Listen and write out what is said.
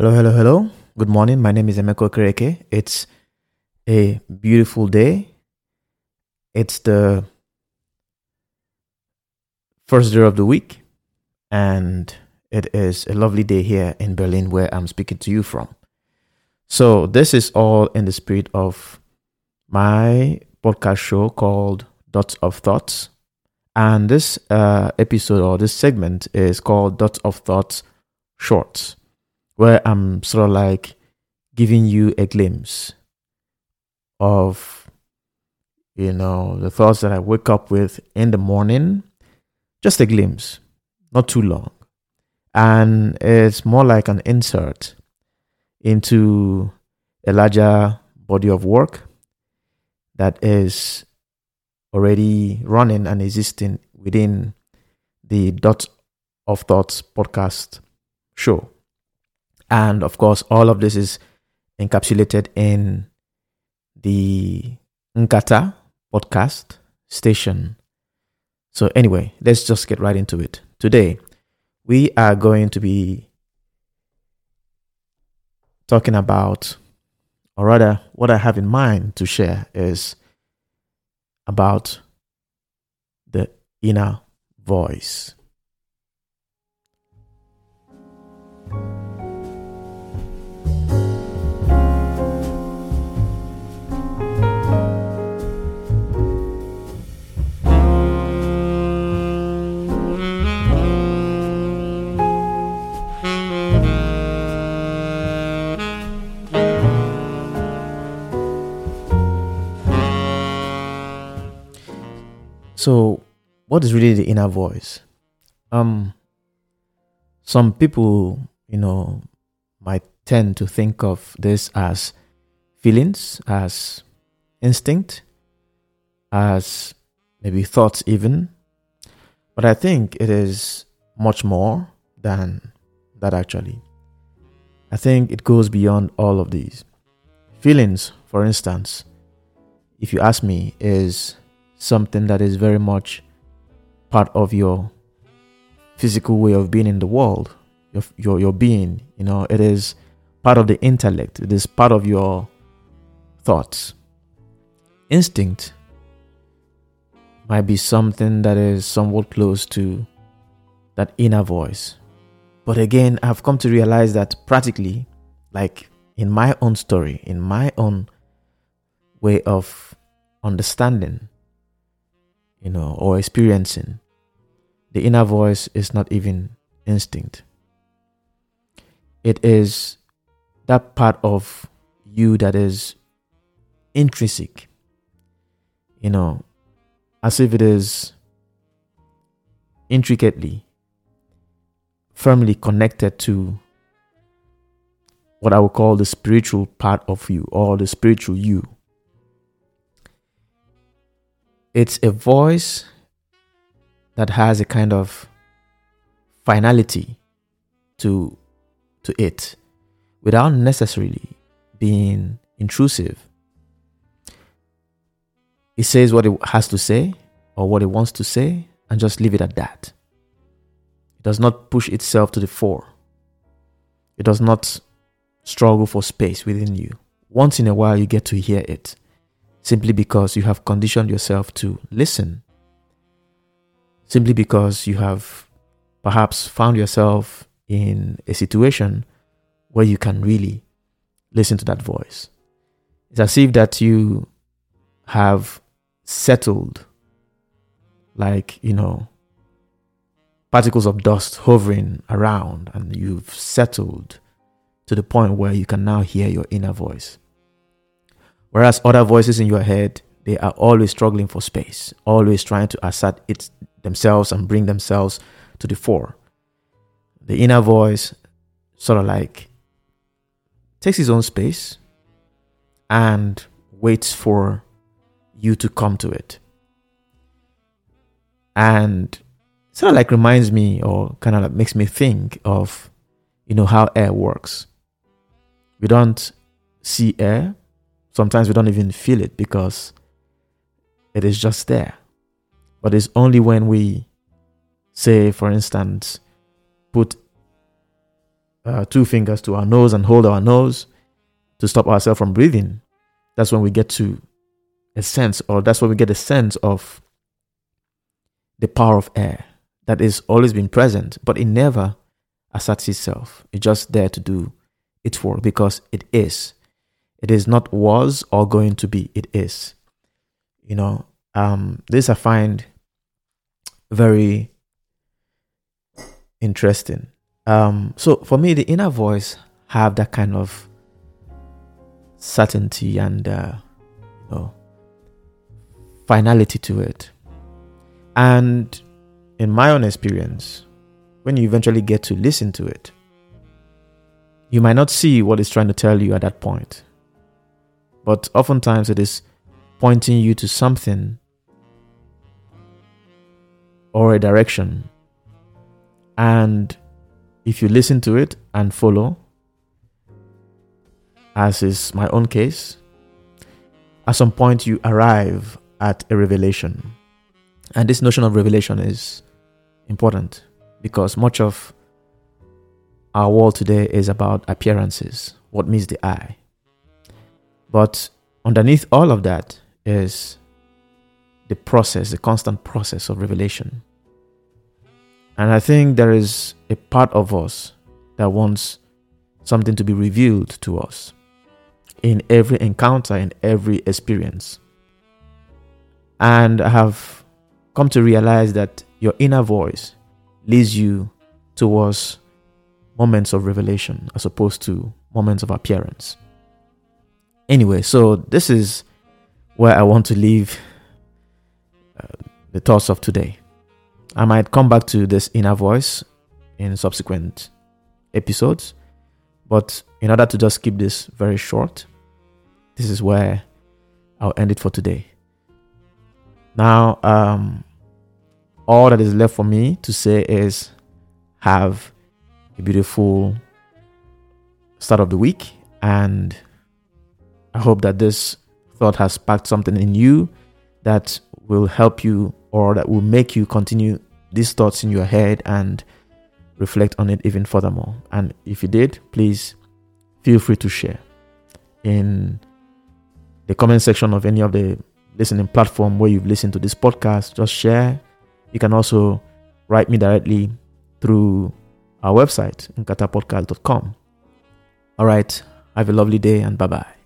Hello, hello, hello. Good morning. My name is Emeka Okereke. It's a beautiful day. It's the first day of the week, and it is a lovely day here in Berlin where I'm speaking to you from. So, this is all in the spirit of my podcast show called Dots of Thoughts. And this uh, episode or this segment is called Dots of Thoughts Shorts where I'm sort of like giving you a glimpse of, you know, the thoughts that I wake up with in the morning. Just a glimpse, not too long. And it's more like an insert into a larger body of work that is already running and existing within the Dot of Thoughts podcast show. And of course, all of this is encapsulated in the Nkata podcast station. So, anyway, let's just get right into it. Today, we are going to be talking about, or rather, what I have in mind to share is about the inner voice. So, what is really the inner voice? Um, some people, you know, might tend to think of this as feelings, as instinct, as maybe thoughts, even. But I think it is much more than that, actually. I think it goes beyond all of these. Feelings, for instance, if you ask me, is something that is very much part of your physical way of being in the world, your, your, your being. You know, it is part of the intellect, it is part of your thoughts. Instinct might be something that is somewhat close to that inner voice. But again, I've come to realize that practically, like in my own story, in my own way of understanding, you know, or experiencing. The inner voice is not even instinct. It is that part of you that is intrinsic, you know, as if it is intricately, firmly connected to what I would call the spiritual part of you or the spiritual you it's a voice that has a kind of finality to to it without necessarily being intrusive. It says what it has to say or what it wants to say and just leave it at that. It does not push itself to the fore. It does not struggle for space within you. Once in a while, you get to hear it simply because you have conditioned yourself to listen, simply because you have perhaps found yourself in a situation where you can really listen to that voice. It's as if that you have settled like, you know, particles of dust hovering around and you've settled to the point where you can now hear your inner voice. Whereas other voices in your head, they are always struggling for space, always trying to assert it themselves and bring themselves to the fore. The inner voice sort of like takes its own space and waits for you to come to it. And sort of like reminds me or kind of like makes me think of, you know, how air works. We don't see air, Sometimes we don't even feel it because it is just there. But it's only when we say, for instance, put uh, two fingers to our nose and hold our nose to stop ourselves from breathing, that's when we get to a sense, or that's when we get a sense of the power of air that is always been present, but it never asserts itself. It's just there to do its work because it is. It is not was or going to be. It is. You know, um, this I find very interesting. Um, so for me, the inner voice have that kind of certainty and uh, you know finality to it. And in my own experience, when you eventually get to listen to it, you might not see what it's trying to tell you at that point. But oftentimes it is pointing you to something or a direction. And if you listen to it and follow, as is my own case, at some point you arrive at a revelation. And this notion of revelation is important because much of our world today is about appearances, what meets the eye. But underneath all of that is the process, the constant process of revelation. And I think there is a part of us that wants something to be revealed to us in every encounter, in every experience. And I have come to realize that your inner voice leads you towards moments of revelation as opposed to moments of appearance. Anyway, so this is where I want to leave uh, the thoughts of today. I might come back to this inner voice in subsequent episodes, but in order to just keep this very short, this is where I'll end it for today. Now, um, all that is left for me to say is have a beautiful start of the week. And I hope that this thought has sparked something in you that will help you or that will make you continue these thoughts in your head and reflect on it even furthermore. And if you did, please feel free to share in the comment section of any of the listening platform where you've listened to this podcast. Just share you can also write me directly through our website, nkatapodcast.com. All right. Have a lovely day and bye bye.